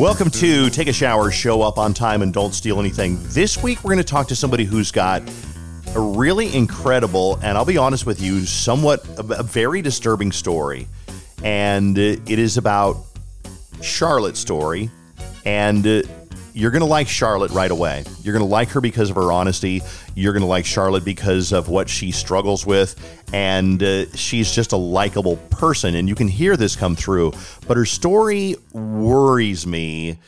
Welcome to Take a Shower, Show Up on Time, and Don't Steal Anything. This week, we're going to talk to somebody who's got a really incredible, and I'll be honest with you, somewhat a, very disturbing story. And uh, it is about Charlotte's story. And uh, you're going to like Charlotte right away. You're going to like her because of her honesty. You're going to like Charlotte because of what she struggles with. And uh, she's just a likable person. And you can hear this come through. But her story worries me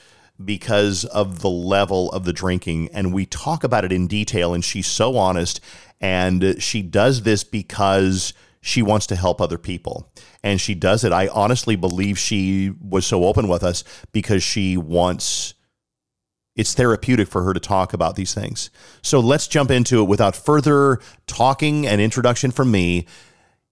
because of the level of the drinking. And we talk about it in detail. And she's so honest. And she does this because she wants to help other people. And she does it. I honestly believe she was so open with us because she wants it's therapeutic for her to talk about these things. So let's jump into it without further talking and introduction from me.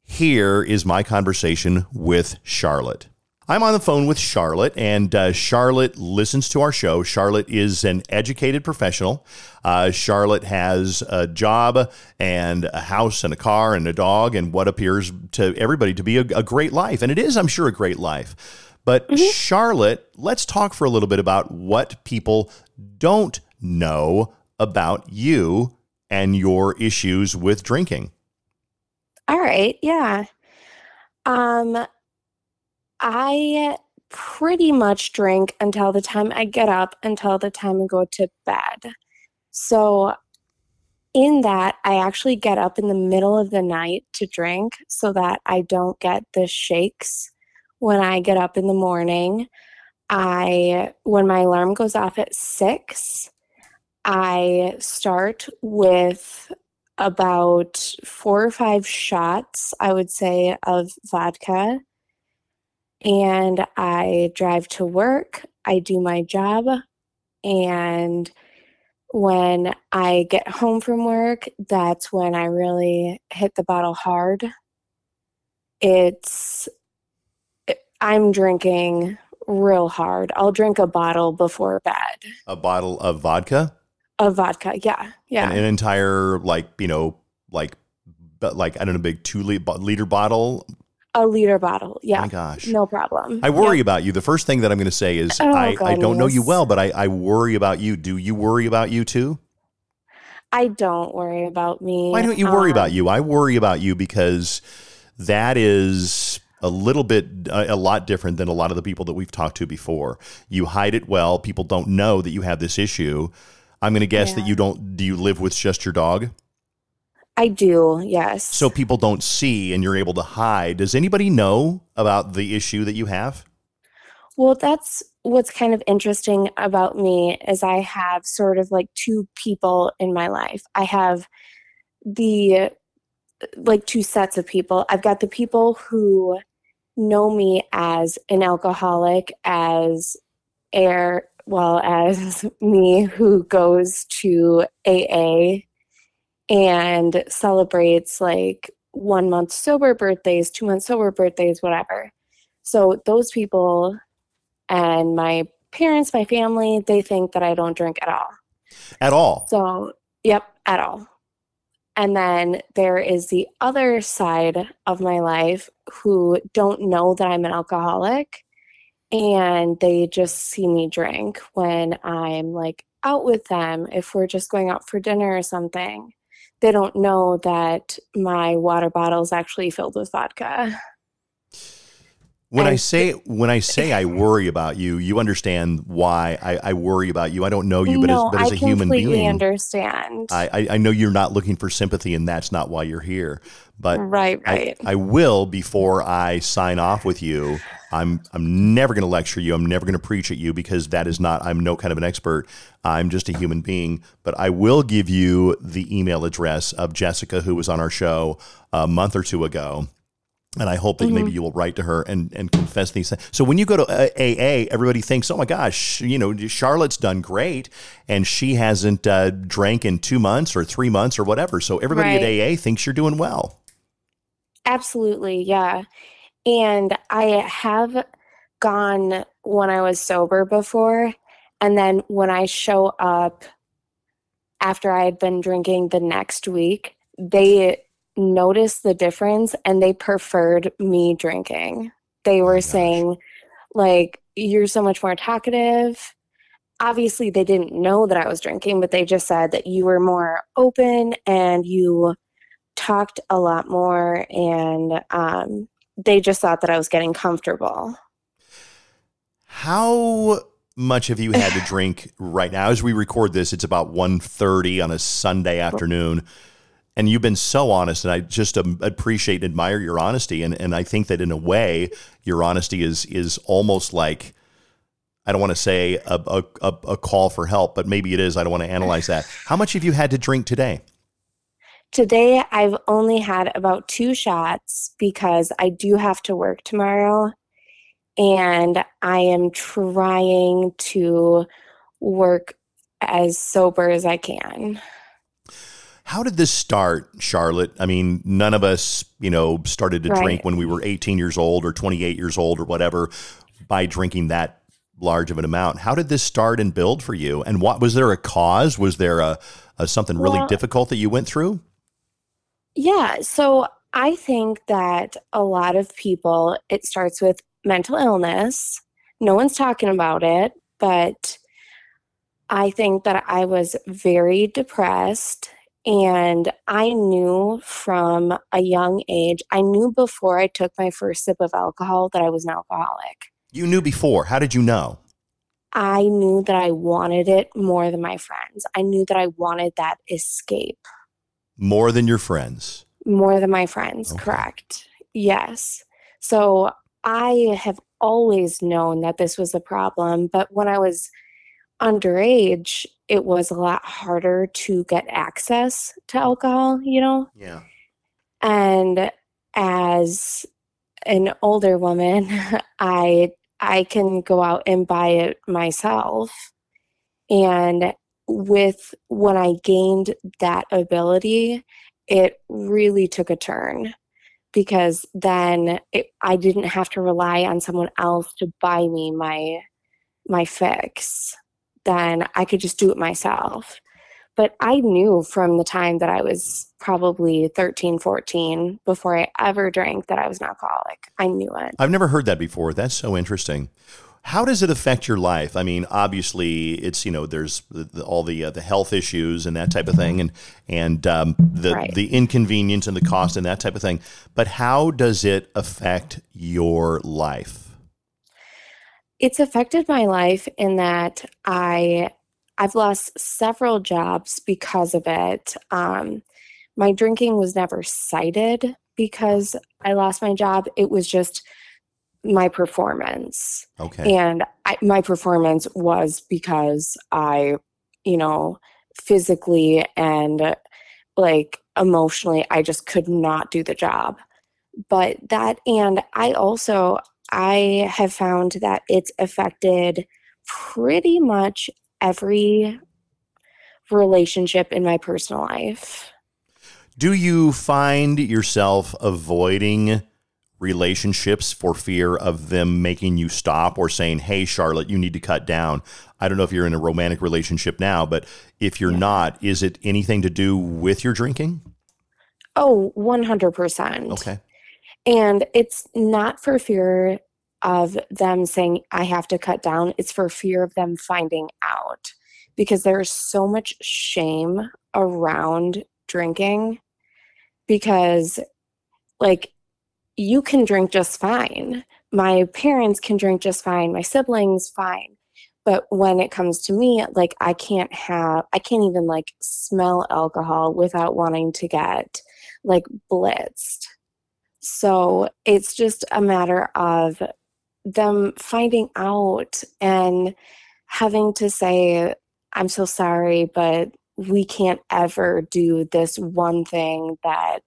Here is my conversation with Charlotte. I'm on the phone with Charlotte, and uh, Charlotte listens to our show. Charlotte is an educated professional. Uh, Charlotte has a job and a house and a car and a dog and what appears to everybody to be a, a great life. And it is, I'm sure, a great life. But mm-hmm. Charlotte, let's talk for a little bit about what people don't know about you and your issues with drinking. All right. Yeah. Um, I pretty much drink until the time I get up, until the time I go to bed. So, in that, I actually get up in the middle of the night to drink so that I don't get the shakes when I get up in the morning. I, when my alarm goes off at six, I start with about four or five shots, I would say, of vodka. And I drive to work, I do my job, and when I get home from work, that's when I really hit the bottle hard. It's, I'm drinking real hard. I'll drink a bottle before bed. A bottle of vodka? Of vodka, yeah. Yeah. An, an entire, like, you know, like, like, I don't know, big two liter bottle a liter bottle. Yeah. Oh my gosh. No problem. I worry about you. The first thing that I'm going to say is oh, I, I don't know you well, but I, I worry about you. Do you worry about you too? I don't worry about me. Why don't you worry um, about you? I worry about you because that is a little bit a, lot different than a lot of the people that we've talked to before. You hide it well. People don't know that you have this issue. I'm going to guess yeah. that you don't. Do you live with just your dog? I do. Yes. So people don't see, and you're able to hide. Does anybody know about the issue that you have? Well, that's what's kind of interesting about me is I have sort of like two people in my life. I have the like two sets of people. I've got the people who know me as an alcoholic, as air, well, as me who goes to AA and celebrates like one month sober birthdays, two month sober birthdays, whatever. So those people and my parents, my family, they think that I don't drink at all. At all. So, yep, at all. And then there is the other side of my life who don't know that I'm an alcoholic and they just see me drink when I'm like out with them, if we're just going out for dinner or something. They don't know that my water bottle is actually filled with vodka. When I, I say when I say I worry about you, you understand why I, I worry about you. I don't know you, but no, as, but as a human being, I completely understand. I, I know you're not looking for sympathy, and that's not why you're here. But right, right. I, I will before I sign off with you. I'm I'm never going to lecture you. I'm never going to preach at you because that is not. I'm no kind of an expert. I'm just a human being. But I will give you the email address of Jessica, who was on our show a month or two ago and I hope that mm-hmm. maybe you will write to her and, and confess these things. So when you go to AA, everybody thinks, oh my gosh, you know, Charlotte's done great and she hasn't uh, drank in two months or three months or whatever. So everybody right. at AA thinks you're doing well. Absolutely. Yeah. And I have gone when I was sober before. And then when I show up after I had been drinking the next week, they noticed the difference and they preferred me drinking. They were oh saying, like, you're so much more talkative. Obviously, they didn't know that I was drinking, but they just said that you were more open and you talked a lot more, and um, they just thought that I was getting comfortable. How much have you had to drink right now? As we record this, it's about 1.30 on a Sunday afternoon. And you've been so honest, and I just um, appreciate and admire your honesty. And, and I think that in a way, your honesty is is almost like I don't want to say a, a, a call for help, but maybe it is. I don't want to analyze that. How much have you had to drink today? Today, I've only had about two shots because I do have to work tomorrow. And I am trying to work as sober as I can. How did this start, Charlotte? I mean, none of us, you know, started to right. drink when we were 18 years old or 28 years old or whatever by drinking that large of an amount. How did this start and build for you? And what was there a cause? Was there a, a something really well, difficult that you went through? Yeah, so I think that a lot of people it starts with mental illness. No one's talking about it, but I think that I was very depressed and I knew from a young age, I knew before I took my first sip of alcohol that I was an alcoholic. You knew before. How did you know? I knew that I wanted it more than my friends. I knew that I wanted that escape. More than your friends? More than my friends, okay. correct. Yes. So I have always known that this was a problem, but when I was underage, it was a lot harder to get access to alcohol, you know? Yeah. And as an older woman, I I can go out and buy it myself. And with when I gained that ability, it really took a turn because then it, I didn't have to rely on someone else to buy me my my fix then I could just do it myself. But I knew from the time that I was probably 13, 14, before I ever drank, that I was an alcoholic. I knew it. I've never heard that before. That's so interesting. How does it affect your life? I mean, obviously, it's you know, there's the, the, all the uh, the health issues and that type of thing, and and um, the right. the inconvenience and the cost and that type of thing. But how does it affect your life? It's affected my life in that I I've lost several jobs because of it. Um, my drinking was never cited because I lost my job. It was just my performance. Okay. And I, my performance was because I, you know, physically and like emotionally, I just could not do the job. But that, and I also, I have found that it's affected pretty much every relationship in my personal life. Do you find yourself avoiding relationships for fear of them making you stop or saying, Hey, Charlotte, you need to cut down? I don't know if you're in a romantic relationship now, but if you're yeah. not, is it anything to do with your drinking? Oh, 100%. Okay. And it's not for fear of them saying, I have to cut down. It's for fear of them finding out because there's so much shame around drinking because, like, you can drink just fine. My parents can drink just fine. My siblings, fine. But when it comes to me, like, I can't have, I can't even like smell alcohol without wanting to get like blitzed. So it's just a matter of them finding out and having to say, I'm so sorry, but we can't ever do this one thing that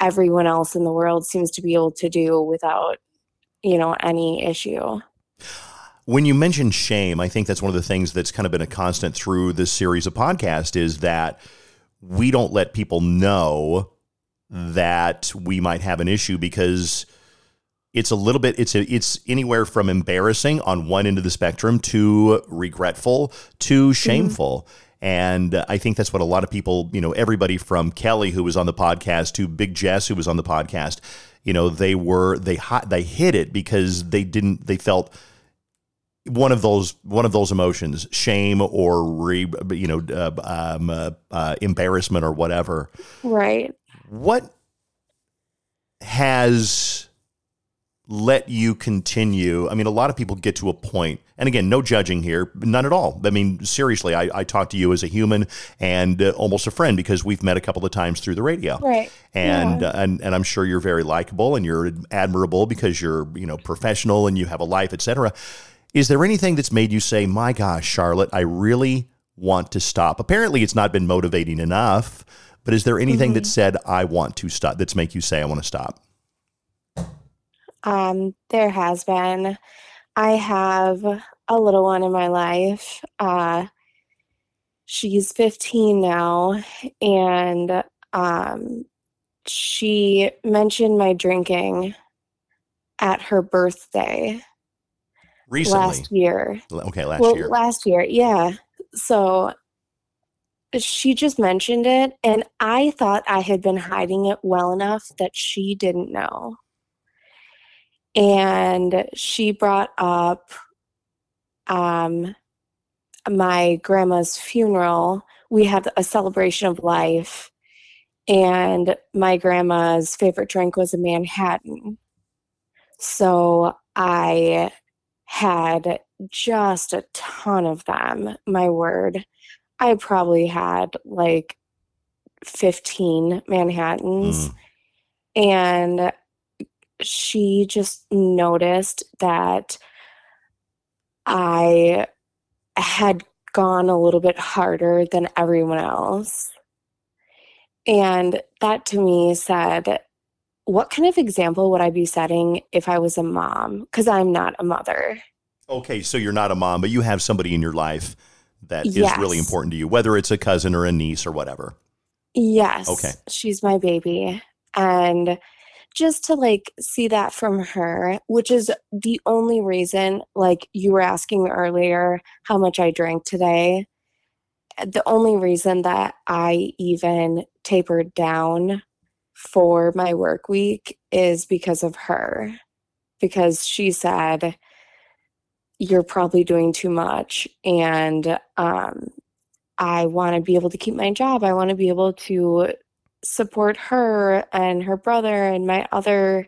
everyone else in the world seems to be able to do without, you know, any issue. When you mention shame, I think that's one of the things that's kind of been a constant through this series of podcasts is that we don't let people know that we might have an issue because it's a little bit it's a, it's anywhere from embarrassing on one end of the spectrum to regretful to mm-hmm. shameful mm-hmm. And I think that's what a lot of people, you know, everybody from Kelly who was on the podcast to Big Jess who was on the podcast, you know, they were they they hid it because they didn't they felt one of those one of those emotions, shame or re, you know uh, um, uh, uh, embarrassment or whatever. Right. What has let you continue? I mean, a lot of people get to a point, and again, no judging here, none at all. I mean, seriously, I, I talk to you as a human and uh, almost a friend because we've met a couple of times through the radio, right? And yeah. uh, and and I'm sure you're very likable and you're admirable because you're you know professional and you have a life, etc. Is there anything that's made you say, my gosh, Charlotte, I really want to stop? Apparently, it's not been motivating enough, but is there anything mm-hmm. that said, I want to stop, that's make you say, I want to stop? Um, there has been. I have a little one in my life. Uh, she's 15 now, and um, she mentioned my drinking at her birthday recently last year. Okay, last well, year. Last year, yeah. So she just mentioned it, and I thought I had been hiding it well enough that she didn't know. And she brought up um, my grandma's funeral. We had a celebration of life, and my grandma's favorite drink was a Manhattan. So I had just a ton of them. My word. I probably had like 15 Manhattans. Mm. And she just noticed that I had gone a little bit harder than everyone else. And that to me said, what kind of example would I be setting if I was a mom? Because I'm not a mother. Okay, so you're not a mom, but you have somebody in your life that yes. is really important to you, whether it's a cousin or a niece or whatever. Yes. Okay. She's my baby. And just to like see that from her, which is the only reason, like you were asking earlier how much I drank today. The only reason that I even tapered down for my work week is because of her. Because she said, You're probably doing too much. And um, I want to be able to keep my job. I want to be able to support her and her brother and my other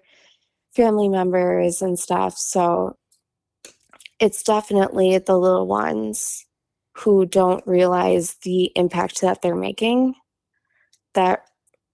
family members and stuff. So it's definitely the little ones who don't realize the impact that they're making that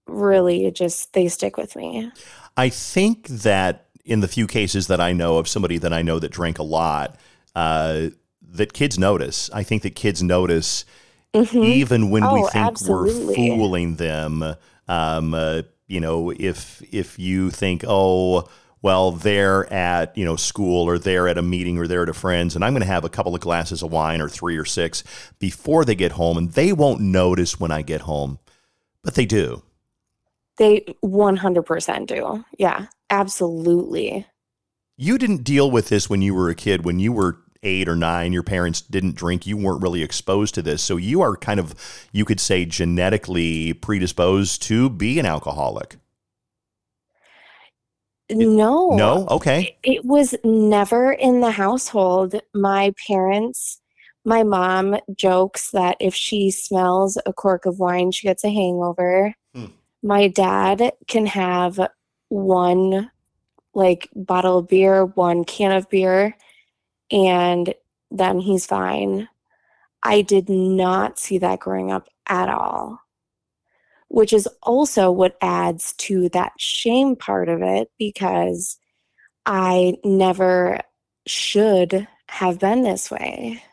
really just they stick with me. I think that in the few cases that I know of somebody that I know that drank a lot, uh, that kids notice. I think that kids notice mm-hmm. even when oh, we think absolutely. we're fooling them. Um, uh, you know, if if you think, oh, well, they're at you know school or they're at a meeting or they're at a friend's, and I'm going to have a couple of glasses of wine or three or six before they get home, and they won't notice when I get home, but they do. They 100% do. Yeah, absolutely. You didn't deal with this when you were a kid, when you were eight or nine, your parents didn't drink, you weren't really exposed to this. So you are kind of, you could say, genetically predisposed to be an alcoholic. No. No? Okay. It was never in the household. My parents, my mom jokes that if she smells a cork of wine, she gets a hangover. Hmm. My dad can have one like bottle of beer, one can of beer, and then he's fine. I did not see that growing up at all, which is also what adds to that shame part of it because I never should have been this way.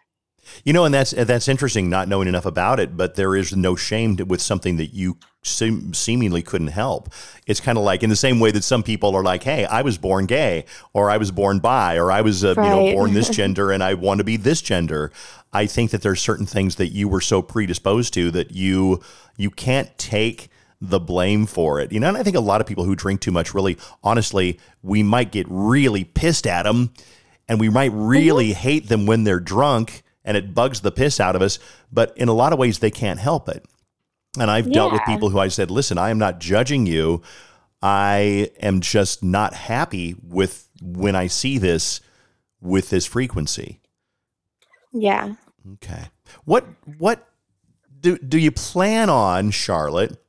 You know, and that's that's interesting, not knowing enough about it. But there is no shame with something that you seem, seemingly couldn't help. It's kind of like in the same way that some people are like, "Hey, I was born gay, or I was born bi, or I was uh, right. you know born this gender, and I want to be this gender." I think that there's certain things that you were so predisposed to that you you can't take the blame for it. You know, and I think a lot of people who drink too much really, honestly, we might get really pissed at them, and we might really mm-hmm. hate them when they're drunk and it bugs the piss out of us. But in a lot of ways, they can't help it. And I've yeah. dealt with people who I said, listen, I am not judging you. I am just not happy with when I see this with this frequency. Yeah. Okay. What what do do you plan on, Charlotte?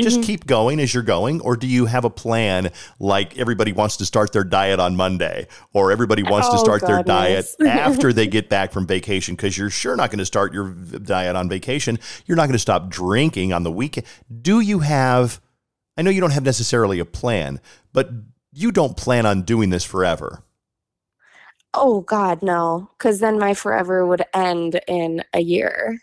Just Mhm. keep going as you're going, or do you have a plan like everybody wants to start their diet on Monday, or everybody wants to Oh, start their diet after they get back from vacation? Because you're sure not going to start your diet on vacation. You're not going to stop drinking on the weekend. Do you have? I know you don't have necessarily a plan, but you don't plan on doing this forever. Oh God, no. Because then my forever would end in a year.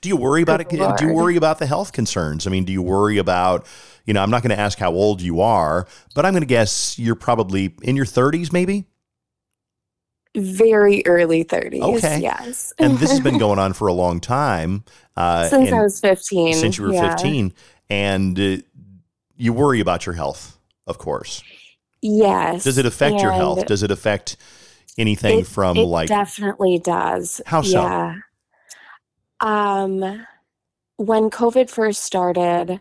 Do you worry about it? Good Do you worry about the health concerns? I mean, do you worry about, you know, I'm not going to ask how old you are, but I'm going to guess you're probably in your 30s, maybe? Very early 30s. Okay. Yes. And this has been going on for a long time. Uh, since I was 15. since you were yeah. 15. And uh, you worry about your health, of course. Yes. Does it affect your health? Does it affect anything It- from it like, definitely does. How so? Yeah. Um, when COVID first started,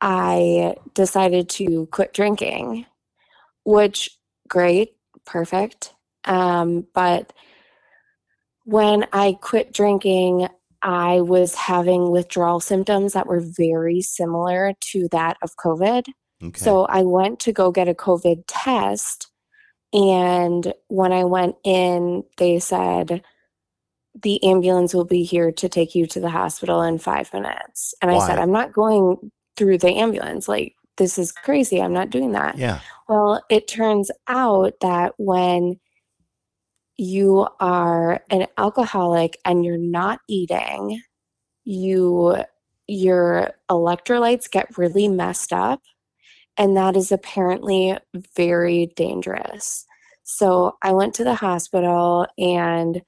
I decided to quit drinking, which great, perfect. Um, but when I quit drinking, I was having withdrawal symptoms that were very similar to that of COVID. okay. So I went to go get a COVID test. And when I went in, they said, the ambulance will be here to take you to the hospital in five minutes. And I said, I'm not going through the ambulance. Like, this is crazy. I'm not doing that. yeah. Well, it turns out that when you are an alcoholic and you're not eating, you your electrolytes get really messed up and that is apparently very dangerous. So, I went to the hospital and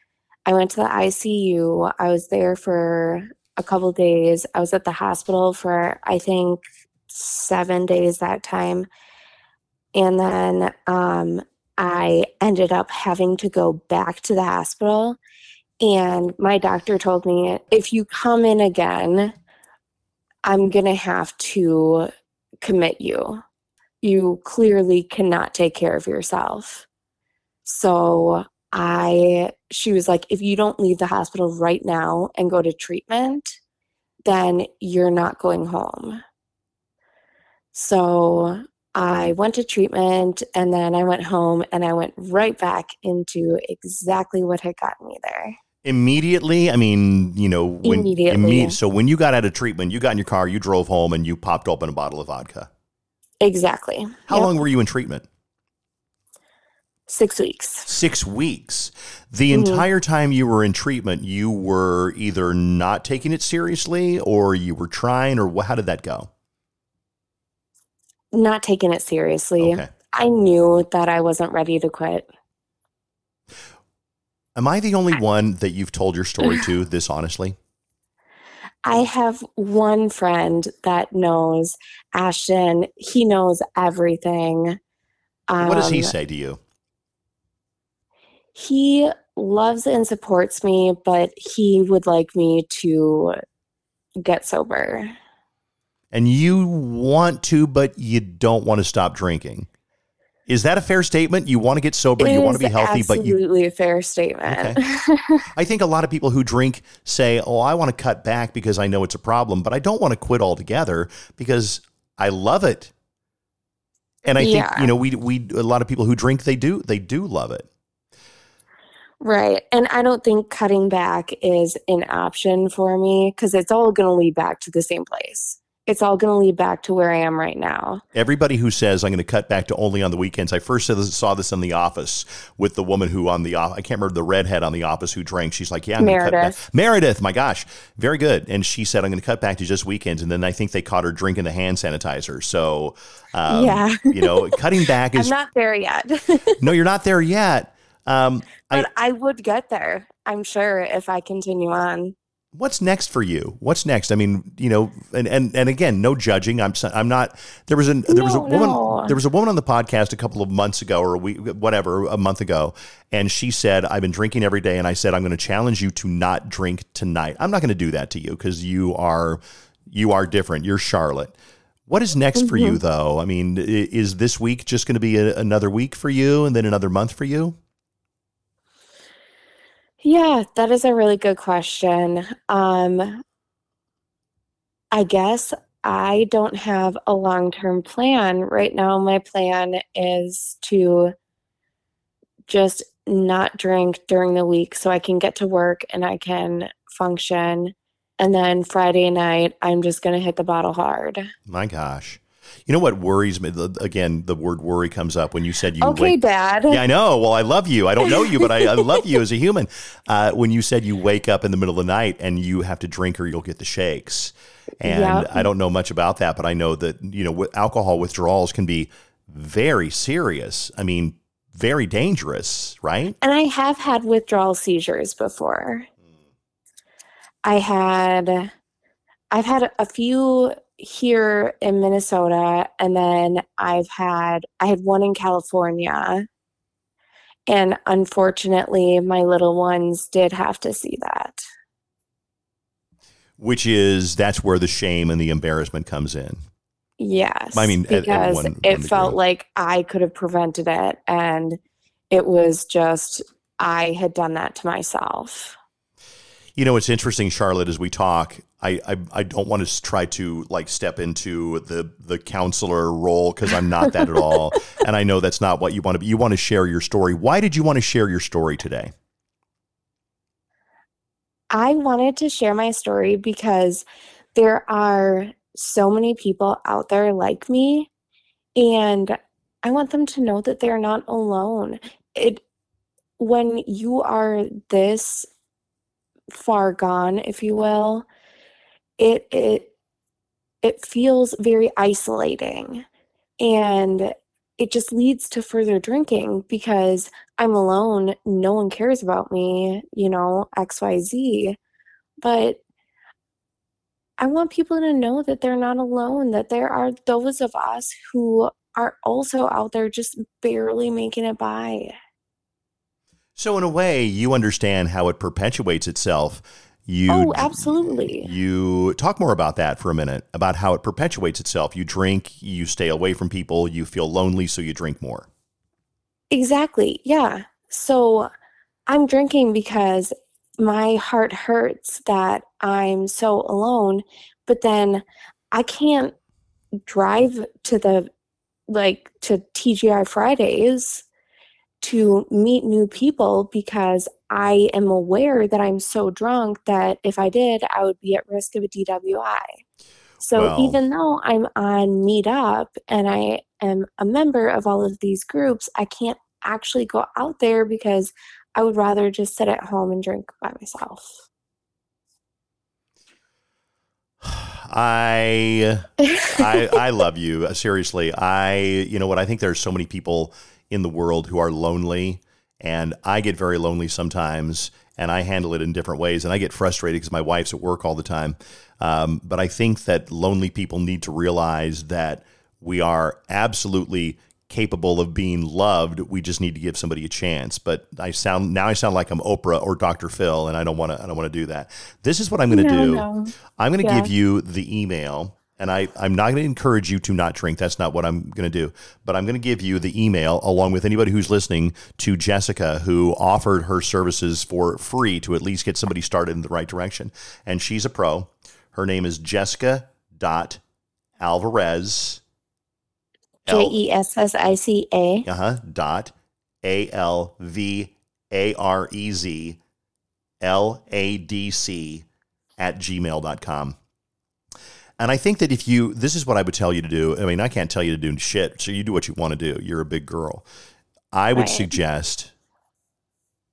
I went to the ICU. I was there for a couple days. I was at the hospital for I think 7 days that time. And then um, I ended up having to go back to the hospital. And my doctor told me if you come in again, I'm going to have to commit you. You clearly cannot take care of yourself. So I, she was like, if you don't leave the hospital right now and go to treatment, then you're not going home. So I went to treatment and then I went home and I went right back into exactly what had gotten me there. Immediately, I mean, you know, when Immediately. imme- so when you got out of treatment, you got in your car, you drove home, and you popped open a bottle of vodka. Exactly. How Yep. long were you in treatment? Six weeks. Six weeks. The Mhm. entire time you were in treatment, you were either not taking it seriously, or you were trying, or how did that go? Not taking it seriously. Okay. I knew that I wasn't ready to quit. Am I the only one that you've told your story to this honestly? I have one friend that knows Ashton. He knows everything. what does he Um, say to you? He loves and supports me, but he would like me to get sober. And you want to, but you don't want to stop drinking. Is that a fair statement? You want to get sober, you want to be healthy, but you absolutely a fair statement. I think a lot of people who drink say, "Oh, I want to cut back because I know it's a problem, but I don't want to quit altogether because I love it." And I think, you know, we we a lot of people who drink they do they do love it. Right. And I don't think cutting back is an option for me because it's all going to lead back to the same place. It's all going to lead back to where I am right now. Everybody who says I'm going to cut back to only on the weekends. I first saw this, saw this in the office with the woman who on the off- I can't remember the redhead on the office who drank. She's like, "Yeah, I'm going to cut back." Meredith. Meredith, my gosh, very good. And she said, "I'm going to cut back to just weekends." And then I think they caught her drinking the hand sanitizer. So, um, Yeah. you know, cutting back I'm is not there yet. no, you're not there yet. Um, I, but I would get there, I'm sure, if I continue on. what's next for you? What's next? I mean, you know, and and and again, no judging. I'm I'm not. There was an there was a woman no. there was a woman on the podcast a couple of months ago or a week whatever a month ago, and she said I've been drinking every day, and I said I'm going to challenge you to not drink tonight. I'm not going to do that to you because you are you are different. You're Charlotte. What is next for Mm-hmm. you though? I mean, is this week just going to be a, another week for you, and then another month for you? Yeah, that is a really good question. Um, I guess I don't have a long-term plan. Right now, my plan is to just not drink during the week so I can get to work and I can function. And then Friday night, I'm just going to hit the bottle hard. My gosh. You know what worries me? Again, the word worry comes up when you said you. Okay, wake- Dad. Yeah, I know. Well, I love you. I don't know you, but I, I love you as a human. Uh, when you said you wake up in the middle of the night and you have to drink or you'll get the shakes, and yep. I don't know much about that, but I know that you know alcohol withdrawals can be very serious. I mean, very dangerous, right? And I have had withdrawal seizures before. I had I've had a few here in Minnesota and then I've had I had one in California. And unfortunately, my little ones did have to see that. Which is that's where the shame and the embarrassment comes in. Yes. I mean, because at, at one, it felt like I could have prevented it. And it was just, I had done that to myself. You know, it's interesting, Charlotte, as we talk, I, I, I don't want to try to like step into the, the counselor role because I'm not that at all. And I know that's not what you want to be. You want to share your story. Why did you want to share your story today? I wanted to share my story because there are so many people out there like me and I want them to know that they're not alone. It when you are this far gone, if you will, it it it feels very isolating and it just leads to further drinking because I'm alone, no one cares about me, you know, XYZ. But I want people to know that they're not alone, that there are those of us who are also out there just barely making it by. So, in a way, you understand how it perpetuates itself. You, oh, absolutely. You talk more about that for a minute about how it perpetuates itself. You drink, you stay away from people, you feel lonely, so you drink more. Exactly. Yeah. So, I'm drinking because my heart hurts that I'm so alone, but then I can't drive to the like to TGI Fridays to meet new people because I am aware that I'm so drunk that if I did, I would be at risk of a DWI. So well, even though I'm on Meetup and I am a member of all of these groups, I can't actually go out there because I would rather just sit at home and drink by myself. I, I, I love you. Uh, seriously, I, you know what? I think there's so many people in the world who are lonely, and I get very lonely sometimes, and I handle it in different ways, and I get frustrated because my wife's at work all the time. Um, but I think that lonely people need to realize that we are absolutely capable of being loved. We just need to give somebody a chance. But I sound now I sound like I'm Oprah or Dr. Phil, and I don't want to. I don't want to do that. This is what I'm going to no, do. No. I'm going to yeah. give you the email. And I, I'm not going to encourage you to not drink. That's not what I'm going to do. But I'm going to give you the email along with anybody who's listening to Jessica, who offered her services for free to at least get somebody started in the right direction. And she's a pro. Her name is Jessica dot Alvarez J E S S I C A. Uh huh. Dot A L V A R E Z L A D C at gmail.com. And I think that if you, this is what I would tell you to do. I mean, I can't tell you to do shit. So you do what you want to do. You're a big girl. I would right. suggest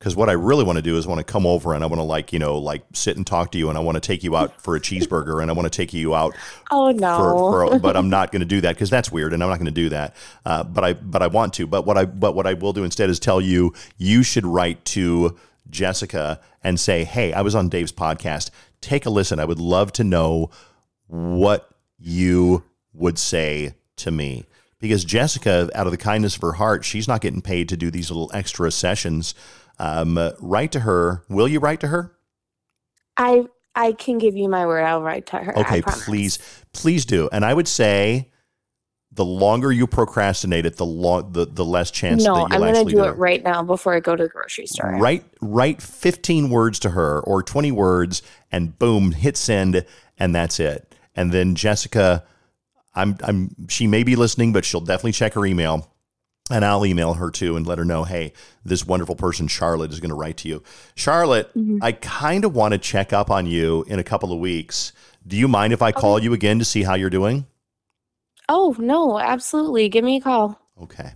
because what I really want to do is want to come over and I want to like you know like sit and talk to you and I want to take you out for a cheeseburger and I want to take you out. Oh no! For, for, but I'm not going to do that because that's weird and I'm not going to do that. Uh, but I but I want to. But what I but what I will do instead is tell you you should write to Jessica and say, hey, I was on Dave's podcast. Take a listen. I would love to know what you would say to me because Jessica, out of the kindness of her heart, she's not getting paid to do these little extra sessions um, write to her. Will you write to her? I I can give you my word. I'll write to her. Okay, please, please do. And I would say the longer you procrastinate it, the long the, the less chance No, I'm going to do do it right now before I go to the grocery store. Write write 15 words to her or 20 words and boom, hit send and that's it. And then Jessica, I'm I'm she may be listening, but she'll definitely check her email. And I'll email her too and let her know, hey, this wonderful person, Charlotte, is going to write to you. Charlotte, mm-hmm. I kind of want to check up on you in a couple of weeks. Do you mind if I call you again to see how you're doing? Oh, no, absolutely. Give me a call. Okay.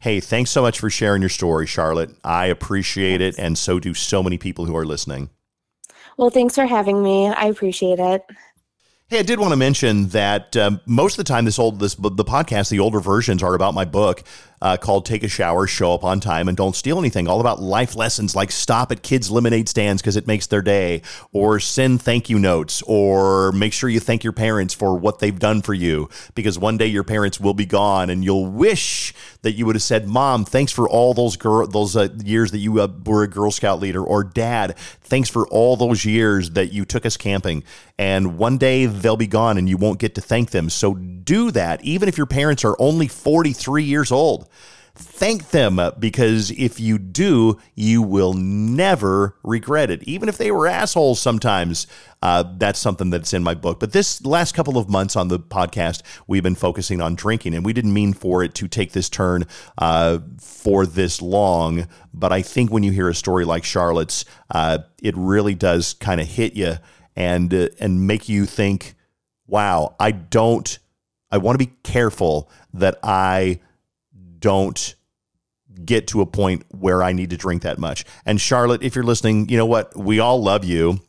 Hey, thanks so much for sharing your story, Charlotte. I appreciate it, and so do so many people who are listening. Well, thanks for having me. I appreciate it. Hey, I did want to mention that um, most of the time, this old this the podcast, the older versions are about my book uh, called "Take a Shower, Show Up on Time, and Don't Steal Anything." All about life lessons like stop at kids' lemonade stands because it makes their day, or send thank you notes, or make sure you thank your parents for what they've done for you because one day your parents will be gone, and you'll wish that you would have said, "Mom, thanks for all those girl those uh, years that you uh, were a Girl Scout leader," or "Dad, thanks for all those years that you took us camping." And one day they'll be gone, and you won't get to thank them. So do that, even if your parents are only forty three years old. Thank them uh, because if you do, you will never regret it. Even if they were assholes sometimes, uh, that's something that's in my book. But this last couple of months on the podcast, we've been focusing on drinking, and we didn't mean for it to take this turn uh, for this long. But I think when you hear a story like Charlotte's, uh, it really does kind of hit you and uh, and make you think, "Wow, I don't." I want to be careful that I don't get to a point where I need to drink that much. And Charlotte, if you're listening, you know what? We all love you.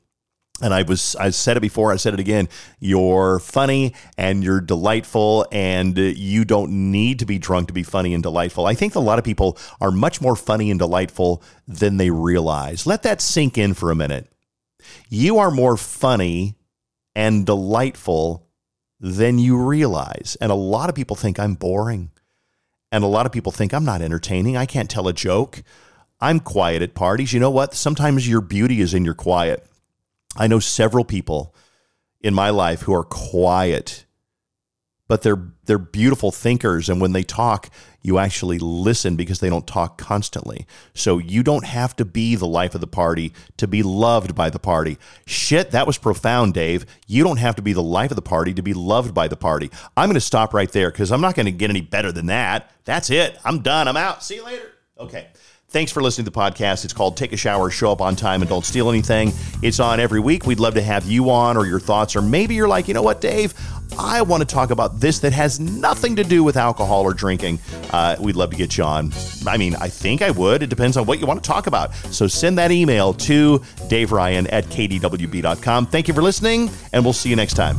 And I was, I said it before, I said it again. You're funny and you're delightful, and you don't need to be drunk to be funny and delightful. I think a lot of people are much more funny and delightful than they realize. Let that sink in for a minute. You are more funny and delightful than you realize. And a lot of people think I'm boring. And a lot of people think I'm not entertaining. I can't tell a joke. I'm quiet at parties. You know what? Sometimes your beauty is in your quiet. I know several people in my life who are quiet, but they're they're beautiful thinkers and when they talk, you actually listen because they don't talk constantly. So you don't have to be the life of the party to be loved by the party. Shit, that was profound, Dave. You don't have to be the life of the party to be loved by the party. I'm going to stop right there cuz I'm not going to get any better than that. That's it. I'm done. I'm out. See you later. Okay. Thanks for listening to the podcast. It's called Take a Shower, Show Up on Time, and Don't Steal Anything. It's on every week. We'd love to have you on or your thoughts, or maybe you're like, you know what, Dave? I want to talk about this that has nothing to do with alcohol or drinking. Uh, we'd love to get you on. I mean, I think I would. It depends on what you want to talk about. So send that email to Dave Ryan at kdwb.com. Thank you for listening, and we'll see you next time.